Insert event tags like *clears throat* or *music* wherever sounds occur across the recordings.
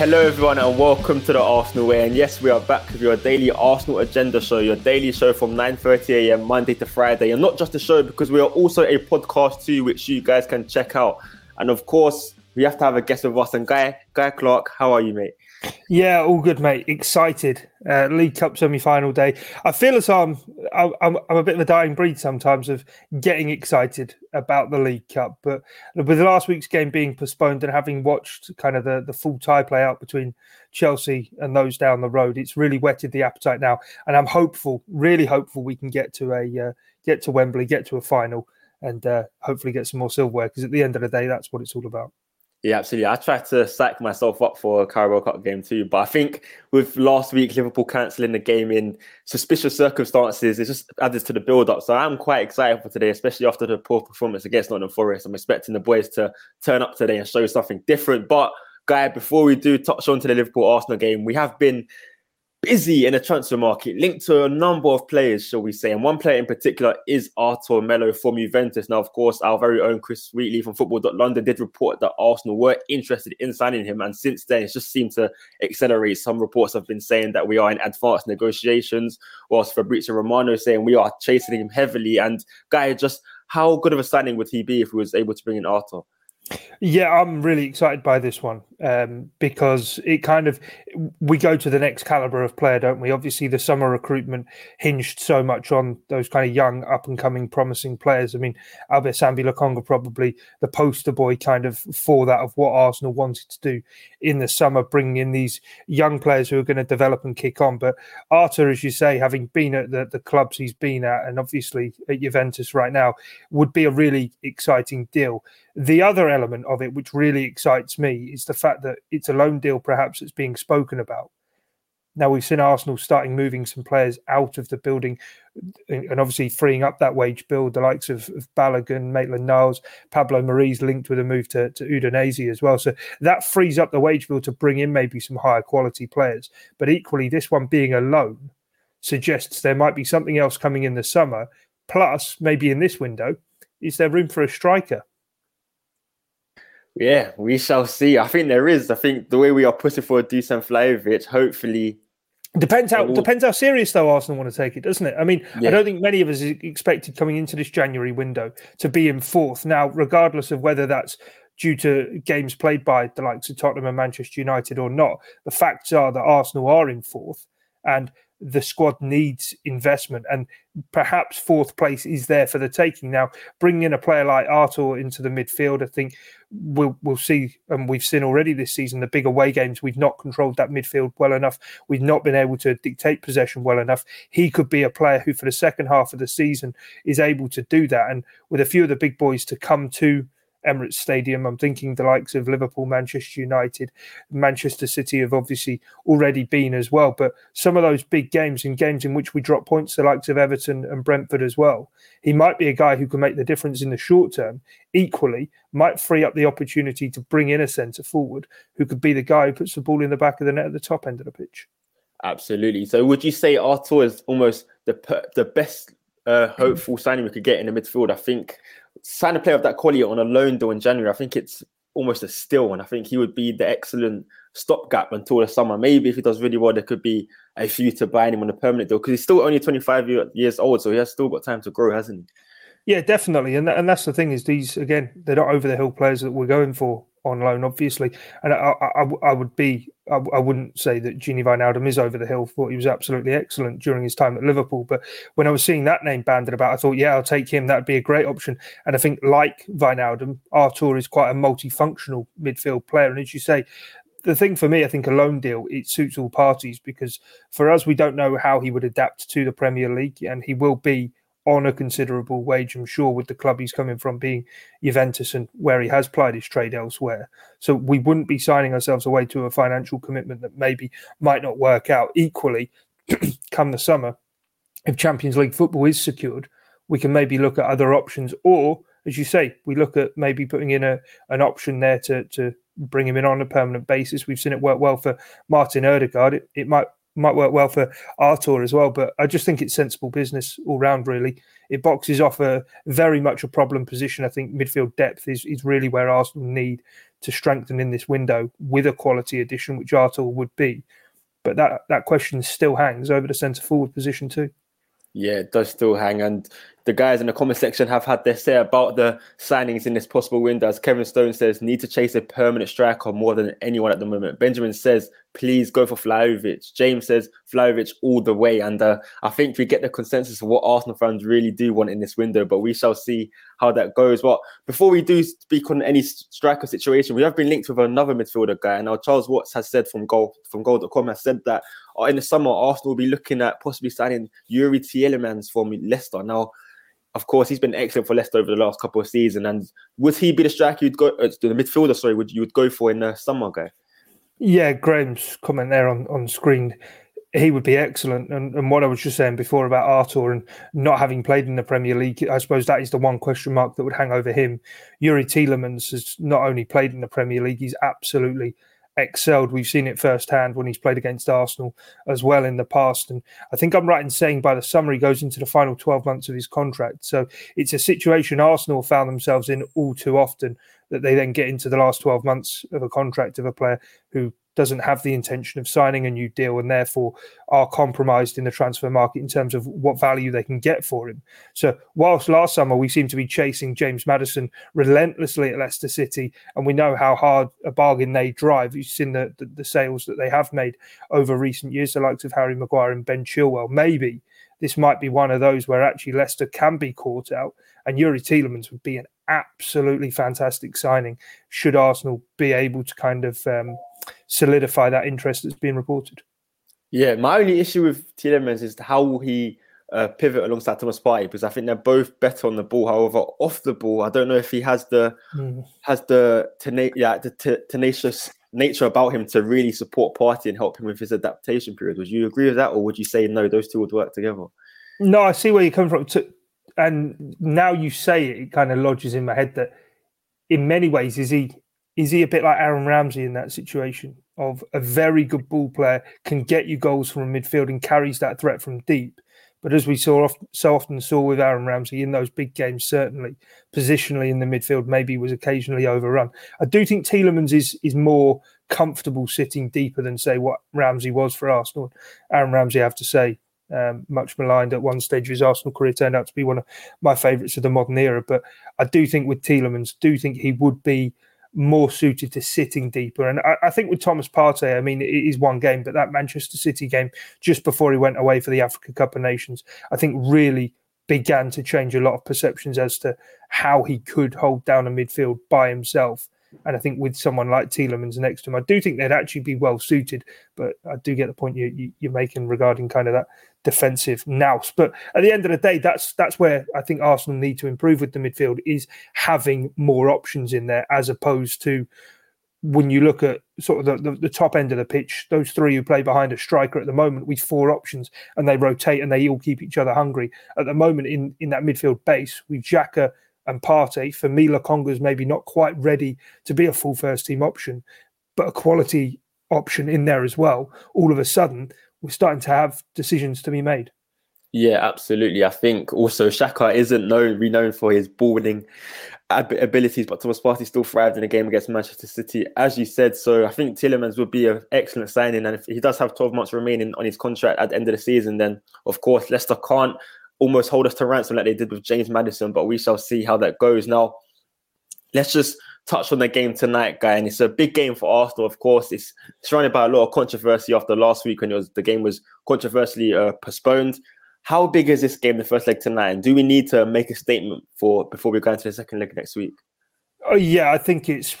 Hello, everyone, and welcome to the Arsenal Way. And yes, we are back with your daily Arsenal agenda show, your daily show from 9:30 a.m. Monday to Friday, and not just a show because we are also a podcast too, which you guys can check out. And of course, we have to have a guest with us. And Guy, Guy Clarke, how are you, mate? Yeah, all good, mate. Excited. Uh, League Cup semi-final day. I feel as I'm, I'm I'm a bit of a dying breed sometimes of getting excited about the League Cup, but with last week's game being postponed and having watched kind of the, the full tie play out between Chelsea and those down the road, it's really whetted the appetite now, and I'm hopeful, really hopeful, we can get to a uh, get to Wembley, get to a final, and uh, hopefully get some more silverware because at the end of the day, that's what it's all about. Yeah, absolutely. I tried to psych myself up for a Carabao Cup game too, but I think with last week Liverpool cancelling the game in suspicious circumstances, it just added to the build-up. So I'm quite excited for today, especially after the poor performance against Nottingham Forest. I'm expecting the boys to turn up today and show something different. But guy, before we do touch on to the Liverpool Arsenal game, we have been busy in the transfer market, linked to a number of players, shall we say. And one player in particular is Arthur Melo from Juventus. Now, of course, our very own Chris Wheatley from Football.London did report that Arsenal were interested in signing him. And since then, it's just seemed to accelerate. Some reports have been saying that we are in advanced negotiations, whilst Fabrizio Romano saying we are chasing him heavily. And, guy, just how good of a signing would he be if he was able to bring in Arthur? Yeah, I'm really excited by this one um, because it kind of we go to the next caliber of player, don't we? Obviously, the summer recruitment hinged so much on those kind of young, up and coming, promising players. I mean, Albert Sambi probably the poster boy kind of for that of what Arsenal wanted to do in the summer, bringing in these young players who are going to develop and kick on. But Arthur, as you say, having been at the, the clubs he's been at, and obviously at Juventus right now, would be a really exciting deal. The other element of it, which really excites me, is the fact that it's a loan deal, perhaps that's being spoken about. Now we've seen Arsenal starting moving some players out of the building, and obviously freeing up that wage bill. The likes of, of Balogun, Maitland Niles, Pablo Mari's linked with a move to, to Udinese as well. So that frees up the wage bill to bring in maybe some higher quality players. But equally, this one being a loan suggests there might be something else coming in the summer. Plus, maybe in this window, is there room for a striker? Yeah, we shall see. I think there is. I think the way we are pushing for Dusan Vlahovic, hopefully. Depends how will... depends how serious though Arsenal want to take it, doesn't it? I mean, yeah. I don't think many of us expected coming into this January window to be in fourth. Now, regardless of whether that's due to games played by the likes of Tottenham and Manchester United or not, the facts are that Arsenal are in fourth, and the squad needs investment, and perhaps fourth place is there for the taking. Now, bringing in a player like Arthur into the midfield, I think we'll we'll see, and we've seen already this season the big away games. We've not controlled that midfield well enough. We've not been able to dictate possession well enough. He could be a player who, for the second half of the season, is able to do that, and with a few of the big boys to come to Emirates Stadium. I'm thinking the likes of Liverpool, Manchester United, Manchester City have obviously already been as well. But some of those big games and games in which we drop points, the likes of Everton and Brentford as well, he might be a guy who can make the difference in the short term. Equally, might free up the opportunity to bring in a centre forward who could be the guy who puts the ball in the back of the net at the top end of the pitch. Absolutely. So, would you say Arthur is almost the the best uh, *clears throat* hopeful signing we could get in the midfield? I think sign a player of that quality on a loan deal in January, I think it's almost a steal. And I think he would be the excellent stopgap until the summer. Maybe if he does really well, there could be a few to buy him on a permanent deal because he's still only 25 years old. So he has still got time to grow, hasn't he? Yeah, definitely. And, and that's the thing is these, again, they're not over the hill players that we're going for on loan, obviously. And I, I, I would be, I, I, wouldn't say that Gini Wijnaldum is over the hill. Thought he was absolutely excellent during his time at Liverpool. But when I was seeing that name banded about, I thought, yeah, I'll take him. That'd be a great option. And I think, like Wijnaldum, Arthur is quite a multifunctional midfield player. And as you say, the thing for me, I think a loan deal it suits all parties because for us, we don't know how he would adapt to the Premier League, and he will be on a considerable wage, I'm sure, with the club he's coming from being Juventus and where he has plied his trade elsewhere. So we wouldn't be signing ourselves away to a financial commitment that maybe might not work out. Equally, *clears throat* come the summer, if Champions League football is secured, we can maybe look at other options or as you say, we look at maybe putting in a an option there to to bring him in on a permanent basis. We've seen it work well for Martin Odegaard. It, it might might work well for Arthur as well, but I just think it's sensible business all round. Really, it boxes off a very much a problem position. I think midfield depth is is really where Arsenal need to strengthen in this window with a quality addition, which Arthur would be. But that that question still hangs over the centre forward position too. Yeah, it does still hang. And the guys in the comment section have had their say about the signings in this possible window. As Kevin Stone says, need to chase a permanent striker more than anyone at the moment. Benjamin says, please go for Vlahovic. James says, Vlahovic all the way. And uh, I think we get the consensus of what Arsenal fans really do want in this window, but we shall see how that goes. But before we do speak on any striker situation, we have been linked with another midfielder guy. And now, Charles Watts has said from goal from goal.com has said that uh, in the summer, Arsenal will be looking at possibly signing Youri Tielemans from Leicester. Now, of course, he's been excellent for Leicester over the last couple of seasons. And would he be the striker you'd go, uh, the midfielder, sorry, would you would go for in the summer, guy? Yeah, Graham's comment there on, on screen, he would be excellent. And, and what I was just saying before about Arthur and not having played in the Premier League, I suppose that is the one question mark that would hang over him. Youri Tielemans has not only played in the Premier League, he's absolutely excelled. We've seen it firsthand when he's played against Arsenal as well in the past. And I think I'm right in saying by the summer he goes into the final 12 months of his contract. So it's a situation Arsenal found themselves in all too often that they then get into the last 12 months of a contract of a player who doesn't have the intention of signing a new deal and therefore are compromised in the transfer market in terms of what value they can get for him. So, whilst last summer we seem to be chasing James Maddison relentlessly at Leicester City, and we know how hard a bargain they drive, you've seen the, the, the sales that they have made over recent years, the likes of Harry Maguire and Ben Chilwell. Maybe this might be one of those where actually Leicester can be caught out, and Youri Tielemans would be an absolutely fantastic signing should Arsenal be able to kind of um, solidify that interest that's being reported. Yeah, my only issue with Tielemans is how will he uh, pivot alongside Thomas Partey because I think they're both better on the ball. However, off the ball, I don't know if he has the mm. has the, tena- yeah, the t- tenacious nature about him to really support Partey and help him with his adaptation period. Would you agree with that, or would you say no? Those two would work together. No, I see where you're coming from. And now you say it, it kind of lodges in my head that in many ways is he is he a bit like Aaron Ramsey in that situation of a very good ball player, can get you goals from midfield and carries that threat from deep. But as we saw so often saw with Aaron Ramsey in those big games, certainly positionally in the midfield, maybe was occasionally overrun. I do think Tielemans is is more comfortable sitting deeper than say what Ramsey was for Arsenal. Aaron Ramsey, I have to say, um, much maligned at one stage of his Arsenal career, turned out to be one of my favourites of the modern era. But I do think with Tielemans, do think he would be more suited to sitting deeper. And I, I, think with Thomas Partey, I mean, it is one game, but that Manchester City game just before he went away for the Africa Cup of Nations, I think really began to change a lot of perceptions as to how he could hold down a midfield by himself. And I think with someone like Tielemans next to him, I do think they'd actually be well suited. But I do get the point you, you, you're making regarding kind of that defensive nous. But at the end of the day, that's that's where I think Arsenal need to improve with the midfield is having more options in there as opposed to when you look at sort of the, the, the, top end of the pitch, those three who play behind a striker at the moment with four options and they rotate and they all keep each other hungry. At the moment in, in that midfield base, with Xhaka and Partey, for me, Lokonga's maybe not quite ready to be a full first team option, but a quality option in there as well. All of a sudden, we're starting to have decisions to be made. Yeah, absolutely. I think also Xhaka isn't known renowned for his ball winning abilities, but Thomas Partey still thrived in a game against Manchester City, as you said. So I think Tielemans would be an excellent signing, and if he does have 12 months remaining on his contract at the end of the season, then of course Leicester can't almost hold us to ransom like they did with James Maddison, but we shall see how that goes. Now, let's just touch on the game tonight, guy. And it's a big game for Arsenal, of course. It's surrounded by a lot of controversy after last week when was the game was controversially uh, postponed. How big is this game, the first leg tonight? And do we need to make a statement for before we go into the second leg next week? Oh yeah, I think it's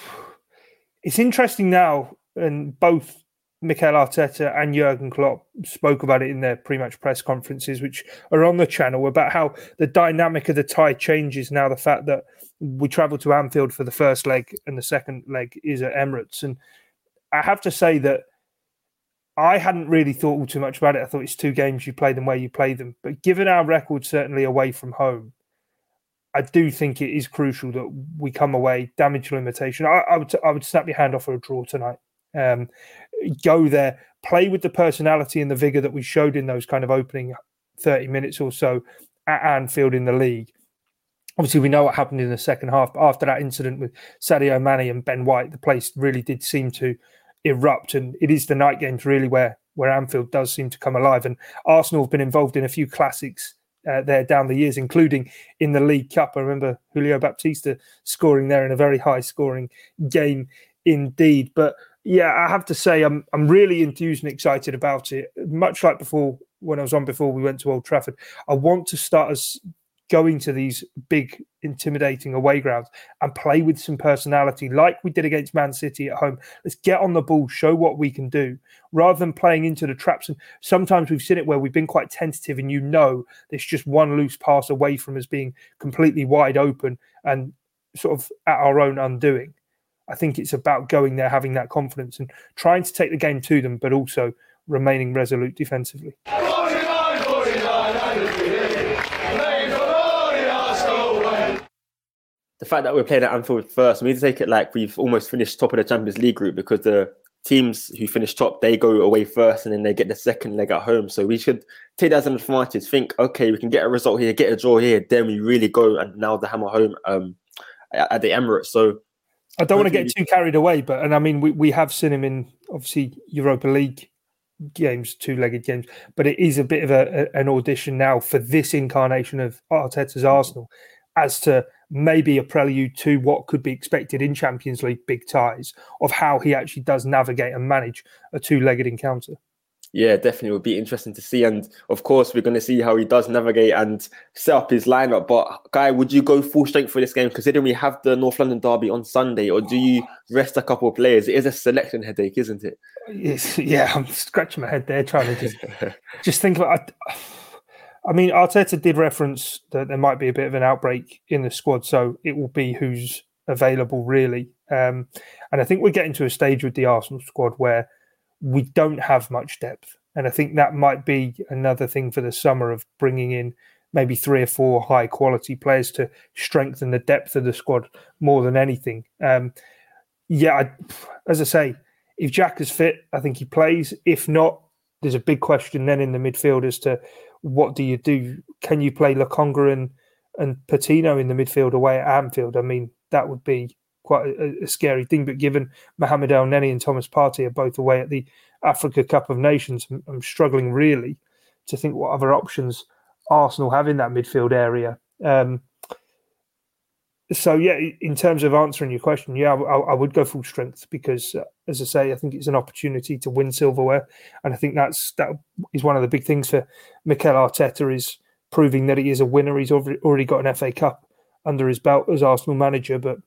it's interesting now, and both Mikel Arteta and Jurgen Klopp spoke about it in their pre-match press conferences, which are on the channel, about how the dynamic of the tie changes now. The fact that we travel to Anfield for the first leg and the second leg is at Emirates, and I have to say that I hadn't really thought all too much about it. I thought it's two games you play them where you play them, but given our record, certainly away from home, I do think it is crucial that we come away damage limitation. I, I would I would snap your hand off for a draw tonight. Um, go there, play with the personality and the vigor that we showed in those kind of opening 30 minutes or so at Anfield in the league. Obviously, we know what happened in the second half. But after that incident with Sadio Mane and Ben White, the place really did seem to erupt. And it is the night games really where where Anfield does seem to come alive. And Arsenal have been involved in a few classics uh, there down the years, including in the League Cup. I remember Julio Baptista scoring there in a very high scoring game indeed. But yeah, I have to say I'm I'm really enthused and excited about it. Much like before when I was on before we went to Old Trafford, I want to start us going to these big, intimidating away grounds and play with some personality, like we did against Man City at home. Let's get on the ball, show what we can do, rather than playing into the traps. And sometimes we've seen it where we've been quite tentative, and you know, there's just one loose pass away from us being completely wide open and sort of at our own undoing. I think it's about going there, having that confidence, and trying to take the game to them, but also remaining resolute defensively. The fact that we're playing at Anfield first, we need to take it like we've almost finished top of the Champions League group because the teams who finish top they go away first and then they get the second leg at home. So we should take that as an advantage. Think, okay, we can get a result here, get a draw here, then we really go and now the hammer home um, at the Emirates. So I don't want to get too carried away, but and I mean we, we have seen him in obviously Europa League games, two-legged games, but it is a bit of a, a, an audition now for this incarnation of Arteta's mm. Arsenal as to maybe a prelude to what could be expected in Champions League big ties of how he actually does navigate and manage a two-legged encounter. Yeah, definitely would be interesting to see. And of course, we're going to see how he does navigate and set up his lineup. But, Guy, would you go full strength for this game, considering we have the North London derby on Sunday, or do you rest a couple of players? It is a selection headache, isn't it? It's, *laughs* yeah, I'm scratching my head there, trying to just, *laughs* just think about I, I mean, Arteta did reference that there might be a bit of an outbreak in the squad, so it will be who's available, really. Um, and I think we're getting to a stage with the Arsenal squad where we don't have much depth. And I think that might be another thing for the summer of bringing in maybe three or four high quality players to strengthen the depth of the squad more than anything. Um, yeah, I, as I say, if Jack is fit, I think he plays. If not, there's a big question then in the midfield as to what do you do? Can you play Lokonga and, and Patino in the midfield away at Anfield? I mean, that would be quite a, a, scary thing. But given Mohamed Elneny and Thomas Partey are both away at the Africa Cup of Nations, I'm, I'm, struggling really to think what other options Arsenal have in that midfield area. Um, so yeah, in terms of answering your question, yeah, I, I would go full strength because, uh, as I say, I think it's an opportunity to win silverware, and I think that's that is one of the big things for Mikel Arteta is proving that he is a winner. He's already got an FA Cup under his belt as Arsenal manager, but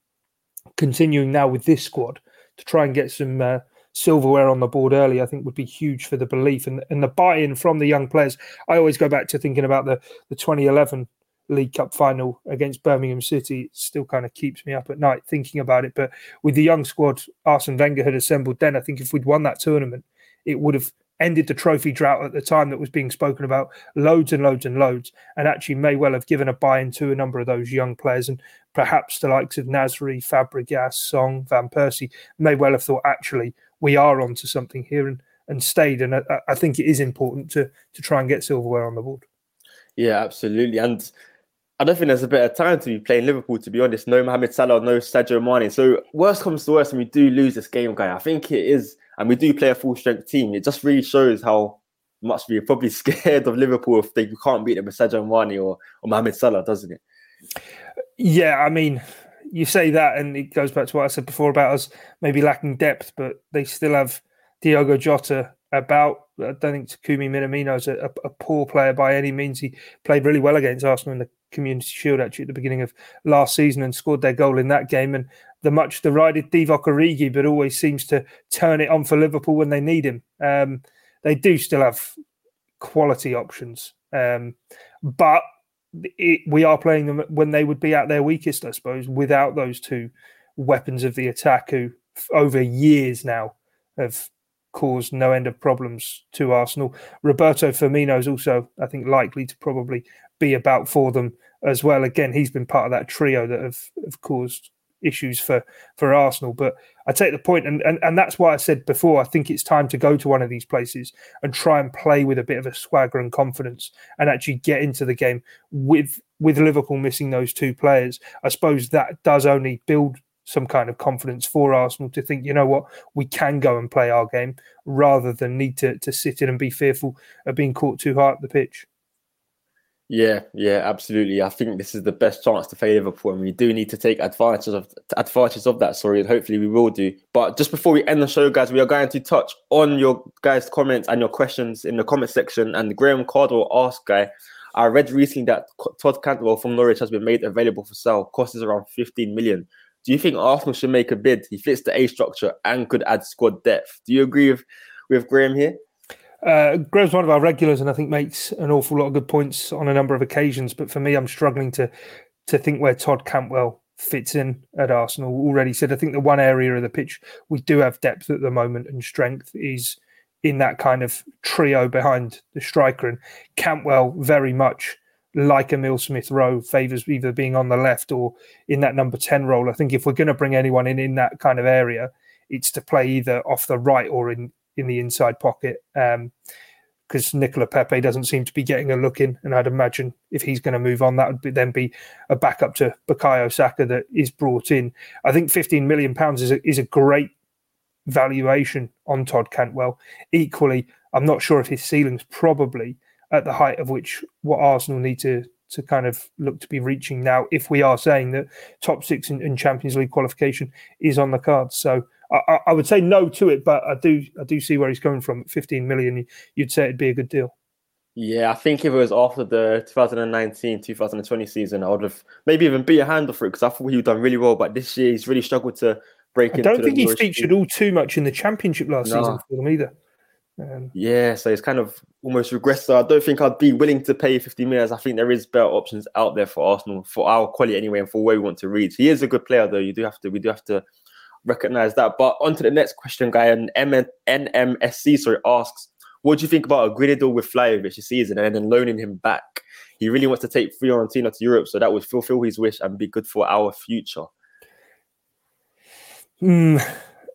continuing now with this squad to try and get some uh, silverware on the board early, I think would be huge for the belief and, and the buy-in from the young players. I always go back to thinking about the, the 2011 League Cup final against Birmingham City. It still kind of keeps me up at night thinking about it. But with the young squad Arsene Wenger had assembled then, I think if we'd won that tournament, it would have ended the trophy drought at the time that was being spoken about loads and loads and loads, and actually may well have given a buy in to a number of those young players. And perhaps the likes of Nasri, Fabregas, Song, Van Persie may well have thought, actually, we are onto something here and, and stayed. And I, I think it is important to, to try and get silverware on the board. Yeah, absolutely. And I don't think there's a better time to be playing Liverpool, to be honest. No Mohamed Salah, no Sadio Mane. So worst comes to worst, and we do lose this game, guy. I think it is and we do play a full strength team. It just really shows how much we're probably *laughs* scared of Liverpool if they can't beat them with Sadio Mane or, or Mohamed Salah, doesn't it? Yeah, I mean, you say that, and it goes back to what I said before about us maybe lacking depth, but they still have Diogo Jota about. I don't think Takumi Minamino is a, a, a, poor player by any means. He played really well against Arsenal in the Community Shield actually at the beginning of last season and scored their goal in that game. And the much derided Divock Origi, but always seems to turn it on for Liverpool when they need him. Um, they do still have quality options, um, but it, we are playing them when they would be at their weakest, I suppose, without those two weapons of the attack who, over years now, have caused no end of problems to Arsenal. Roberto Firmino is also, I think, likely to probably be about for them as well. Again, he's been part of that trio that have, have caused issues for for Arsenal. But I take the point, and, and and that's why I said before. I think it's time to go to one of these places and try and play with a bit of a swagger and confidence, and actually get into the game with with Liverpool missing those two players. I suppose that does only build some kind of confidence for Arsenal to think, you know what, we can go and play our game rather than need to to sit in and be fearful of being caught too hard at the pitch. Yeah, yeah, absolutely. I think this is the best chance to play Liverpool, and we do need to take advantage of advantage of that. Sorry, and hopefully we will do. But just before we end the show, guys, we are going to touch on your guys' comments and your questions in the comment section. And Graham Cardwell asked, "Guy, I read recently that Todd Cantwell from Norwich has been made available for sale. Cost is around 15 million. Do you think Arsenal should make a bid? He fits the A structure and could add squad depth. Do you agree with with Graham here?" Uh, Graham's one of our regulars, and I think makes an awful lot of good points on a number of occasions. But for me, I'm struggling to to think where Todd Cantwell fits in at Arsenal. Already said, I think the one area of the pitch we do have depth at the moment and strength is in that kind of trio behind the striker. And Cantwell very much like Emil Smith Rowe favours either being on the left or in that number 10 role. I think if we're going to bring anyone in in that kind of area, it's to play either off the right or in in the inside pocket because um, Nicola Pepe doesn't seem to be getting a look in. And I'd imagine if he's going to move on, that would be, then be a backup to Bukayo Saka that is brought in. I think 15 million pounds is a, is a great valuation on Todd Cantwell. Equally, I'm not sure if his ceiling's probably at the height of which what Arsenal need to to kind of look to be reaching now if we are saying that top six and, Champions League qualification is on the cards. So I, I, would say no to it, but I do I do see where he's coming from. 15 million, you'd say it'd be a good deal. Yeah, I think if it was after the 2019 2020 season, I would have maybe even beat a handle for it because I thought he'd done really well. But this year, he's really struggled to break. I don't think he's featured team. all too much in the championship last no. season for them either. Um, yeah, so it's kind of almost regressed. So I don't think I'd be willing to pay 50 million. I think there is better options out there for Arsenal for our quality anyway, and for where we want to reach. He is a good player, though. You do have to. We do have to recognize that. But on to the next question, guy. And NMSC sorry asks, what do you think about a gritty deal with Vlahovic this season and then loaning him back? He really wants to take Fiorentina to Europe, so that would fulfill his wish and be good for our future. Mm,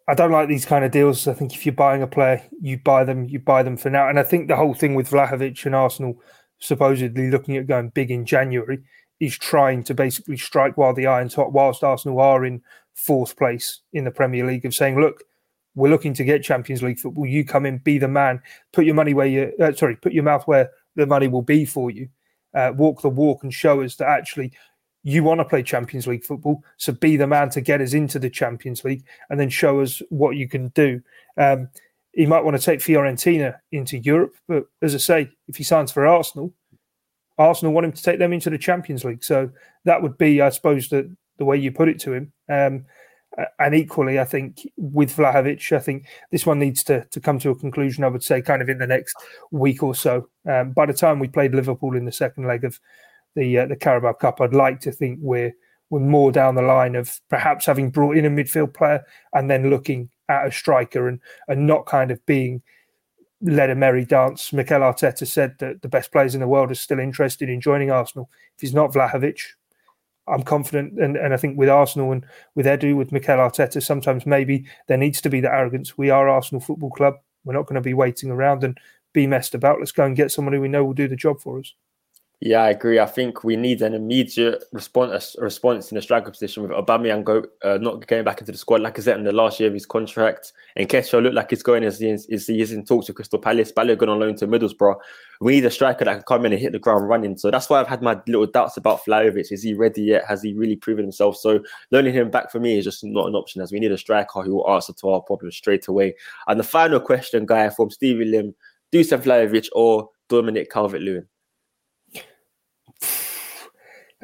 I don't like these kind of deals. I think if you're buying a player, you buy them, you buy them for now. And I think the whole thing with Vlahovic and Arsenal supposedly looking at going big in January is trying to basically strike while the iron's hot, whilst Arsenal are in fourth place in the Premier League of saying, look, we're looking to get Champions League football. You come in, be the man, put your money where you, uh, sorry, put your mouth where the money will be for you. Uh, walk the walk and show us that actually you want to play Champions League football. So be the man to get us into the Champions League and then show us what you can do. Um, he might want to take Fiorentina into Europe, but as I say, if he signs for Arsenal, Arsenal want him to take them into the Champions League. So that would be, I suppose, the the way you put it to him. Um, and equally, I think with Vlahovic, I think this one needs to to come to a conclusion. I would say, kind of in the next week or so. Um, by the time we played Liverpool in the second leg of the uh, the Carabao Cup, I'd like to think we're we're more down the line of perhaps having brought in a midfield player and then looking at a striker and and not kind of being led a merry dance. Mikel Arteta said that the best players in the world are still interested in joining Arsenal. If he's not Vlahovic, I'm confident, and, and I think with Arsenal and with Edu, with Mikel Arteta, sometimes maybe there needs to be that arrogance. We are Arsenal Football Club. We're not going to be waiting around and be messed about. Let's go and get someone who we know will do the job for us. Yeah, I agree. I think we need an immediate response response in the striker position with Aubameyang go, uh, not going back into the squad like I said in the last year of his contract. And Kesha looked like he's going as he is, he is in talks with Crystal Palace. Balo going on loan to Middlesbrough. We need a striker that can come in and hit the ground running. So that's why I've had my little doubts about Vlahovic. Is he ready yet? Has he really proven himself? So loaning him back for me is just not an option as we need a striker who will answer to our problems straight away. And the final question, guy, from Stevie Lim, Dusan Vlahovic or Dominic Calvert-Lewin?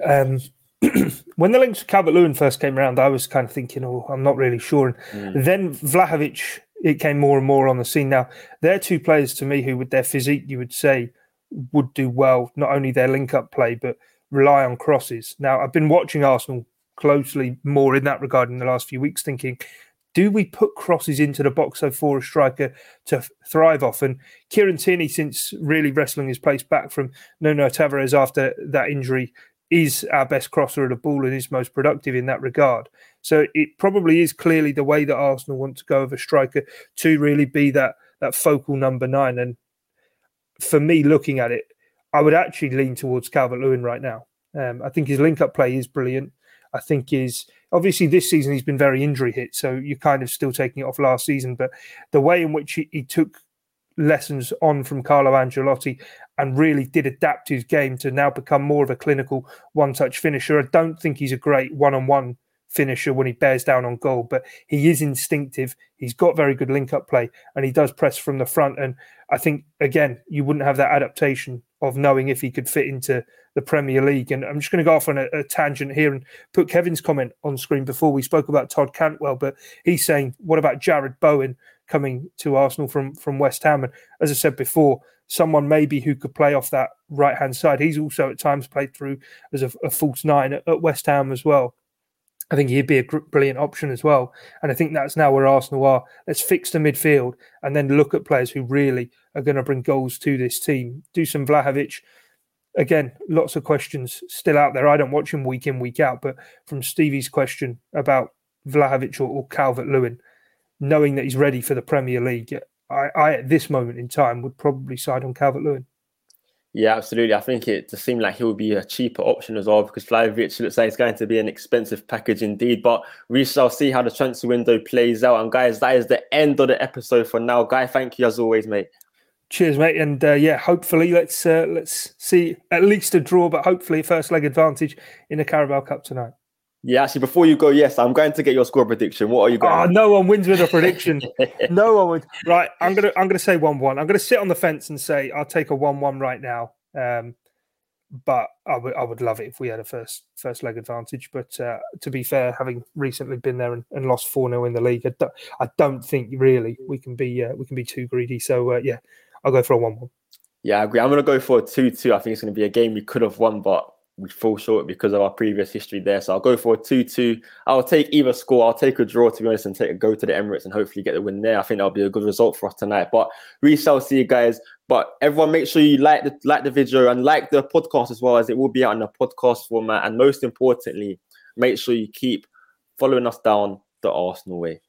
Um, *clears throat* when the links with Calvert Lewin first came around, I was kind of thinking, oh, I'm not really sure. And mm. then Vlahovic, it came more and more on the scene. Now, they're two players to me who, with their physique, you would say would do well, not only their link up play, but rely on crosses. Now, I've been watching Arsenal closely more in that regard in the last few weeks, thinking, do we put crosses into the box so for a striker to thrive off? And Kieran Tierney, since really wrestling his place back from Nuno Tavares after that injury, is our best crosser of the ball and is most productive in that regard. So it probably is clearly the way that Arsenal want to go of a striker to really be that that focal number nine. And for me, looking at it, I would actually lean towards Calvert Lewin right now. Um, I think his link up play is brilliant. I think is obviously this season he's been very injury hit, so you're kind of still taking it off last season. But the way in which he, he took lessons on from Carlo Ancelotti and really did adapt his game to now become more of a clinical one touch finisher. I don't think he's a great one on one finisher when he bears down on goal, but he is instinctive. He's got very good link up play and he does press from the front. And I think, again, you wouldn't have that adaptation of knowing if he could fit into the Premier League. And I'm just going to go off on a, a, tangent here and put Kevin's comment on screen before we spoke about Todd Cantwell, but he's saying, what about Jarrod Bowen coming to Arsenal from from West Ham? And as I said before, someone maybe who could play off that right hand side. He's also at times played through as a, a false nine at, West Ham as well. I think he'd be a brilliant option as well. And I think that's now where Arsenal are. Let's fix the midfield and then look at players who really are going to bring goals to this team. Dusan Vlahovic, again, lots of questions still out there. I don't watch him week in, week out, but from Stevie's question about Vlahovic or, or Calvert Lewin, knowing that he's ready for the Premier League, I, I at this moment in time would probably side on Calvert Lewin. Yeah, absolutely. I think it just seemed like he would be a cheaper option as well because Vlahovic looks like it's going to be an expensive package indeed. But we shall see how the transfer window plays out. And guys, that is the end of the episode for now. Guy, thank you as always, mate. Cheers, mate, and uh, yeah, hopefully let's uh, let's see at least a draw, but hopefully first leg advantage in the Carabao Cup tonight. Yeah, actually, before you go, yes, I'm going to get your score prediction. What are you going? Oh, no one wins with a prediction. *laughs* no one would. Right, I'm gonna I'm gonna say one one. I'm gonna sit on the fence and say I'll take a one one right now. Um, but I would I would love it if we had a first first leg advantage. But uh, to be fair, having recently been there and, and lost four 0 in the league, I don't, I don't think really we can be uh, we can be too greedy. So uh, yeah, I'll go for a one one. Yeah, I agree. I'm going to go for a 2 2. I think it's going to be a game we could have won, but we fall short because of our previous history there. So I'll go for a 2 2. I'll take either score. I'll take a draw, to be honest, and take a go to the Emirates and hopefully get the win there. I think that'll be a good result for us tonight. But we shall see you guys. But everyone, make sure you like the like the video and like the podcast as well, as it will be out in a podcast format. And most importantly, make sure you keep following us down the Arsenal way.